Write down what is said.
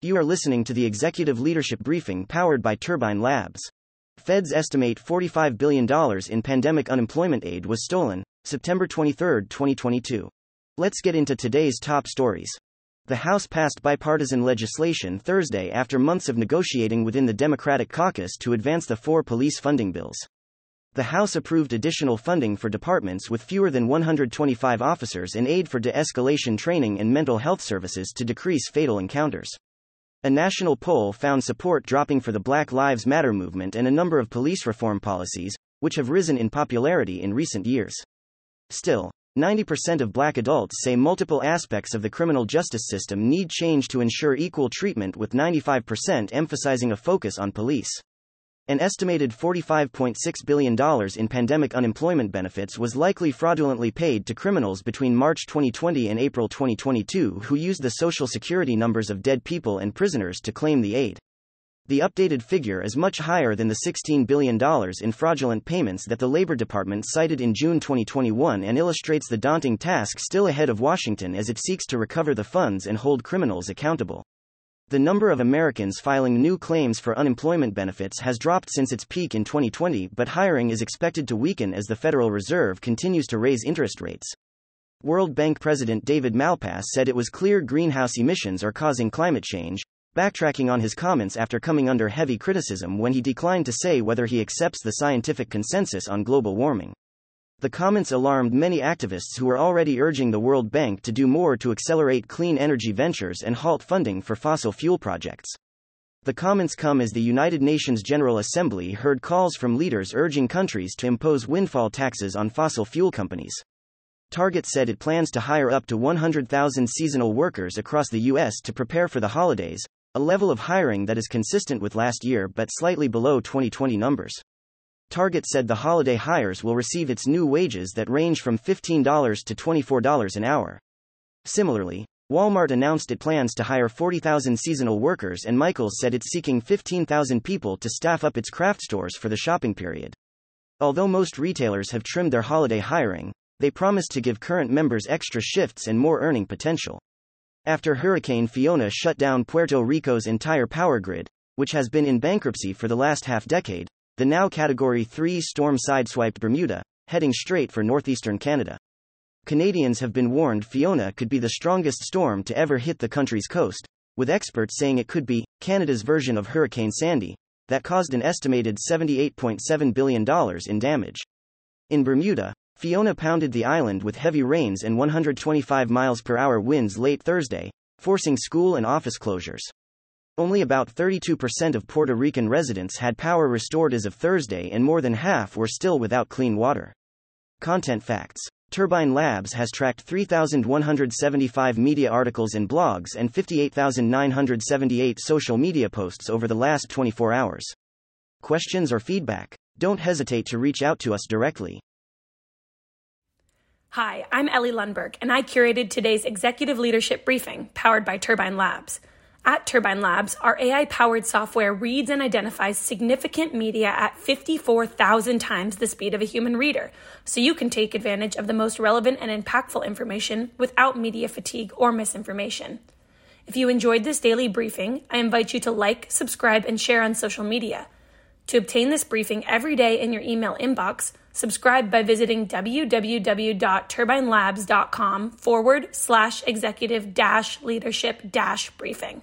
You are listening to the Executive Leadership Briefing powered by Turbine Labs. Feds estimate $45 billion in pandemic unemployment aid was stolen, September 23, 2022. Let's get into today's top stories. The House passed bipartisan legislation Thursday after months of negotiating within the Democratic caucus to advance the four police funding bills. The House approved additional funding for departments with fewer than 125 officers and aid for de escalation training and mental health services to decrease fatal encounters. A national poll found support dropping for the Black Lives Matter movement and a number of police reform policies, which have risen in popularity in recent years. Still, 90% of black adults say multiple aspects of the criminal justice system need change to ensure equal treatment, with 95% emphasizing a focus on police. An estimated $45.6 billion in pandemic unemployment benefits was likely fraudulently paid to criminals between March 2020 and April 2022 who used the social security numbers of dead people and prisoners to claim the aid. The updated figure is much higher than the $16 billion in fraudulent payments that the Labor Department cited in June 2021 and illustrates the daunting task still ahead of Washington as it seeks to recover the funds and hold criminals accountable. The number of Americans filing new claims for unemployment benefits has dropped since its peak in 2020, but hiring is expected to weaken as the Federal Reserve continues to raise interest rates. World Bank President David Malpass said it was clear greenhouse emissions are causing climate change, backtracking on his comments after coming under heavy criticism when he declined to say whether he accepts the scientific consensus on global warming. The comments alarmed many activists who were already urging the World Bank to do more to accelerate clean energy ventures and halt funding for fossil fuel projects. The comments come as the United Nations General Assembly heard calls from leaders urging countries to impose windfall taxes on fossil fuel companies. Target said it plans to hire up to 100,000 seasonal workers across the U.S. to prepare for the holidays, a level of hiring that is consistent with last year but slightly below 2020 numbers. Target said the holiday hires will receive its new wages that range from $15 to $24 an hour. Similarly, Walmart announced it plans to hire 40,000 seasonal workers, and Michaels said it's seeking 15,000 people to staff up its craft stores for the shopping period. Although most retailers have trimmed their holiday hiring, they promised to give current members extra shifts and more earning potential. After Hurricane Fiona shut down Puerto Rico's entire power grid, which has been in bankruptcy for the last half decade, the now Category 3 storm sideswiped Bermuda, heading straight for northeastern Canada. Canadians have been warned Fiona could be the strongest storm to ever hit the country's coast, with experts saying it could be Canada's version of Hurricane Sandy, that caused an estimated $78.7 billion in damage. In Bermuda, Fiona pounded the island with heavy rains and 125 miles per hour winds late Thursday, forcing school and office closures. Only about 32% of Puerto Rican residents had power restored as of Thursday, and more than half were still without clean water. Content facts Turbine Labs has tracked 3,175 media articles and blogs and 58,978 social media posts over the last 24 hours. Questions or feedback? Don't hesitate to reach out to us directly. Hi, I'm Ellie Lundberg, and I curated today's executive leadership briefing powered by Turbine Labs. At Turbine Labs, our AI powered software reads and identifies significant media at 54,000 times the speed of a human reader, so you can take advantage of the most relevant and impactful information without media fatigue or misinformation. If you enjoyed this daily briefing, I invite you to like, subscribe, and share on social media. To obtain this briefing every day in your email inbox, subscribe by visiting www.turbinelabs.com forward slash executive dash leadership dash briefing.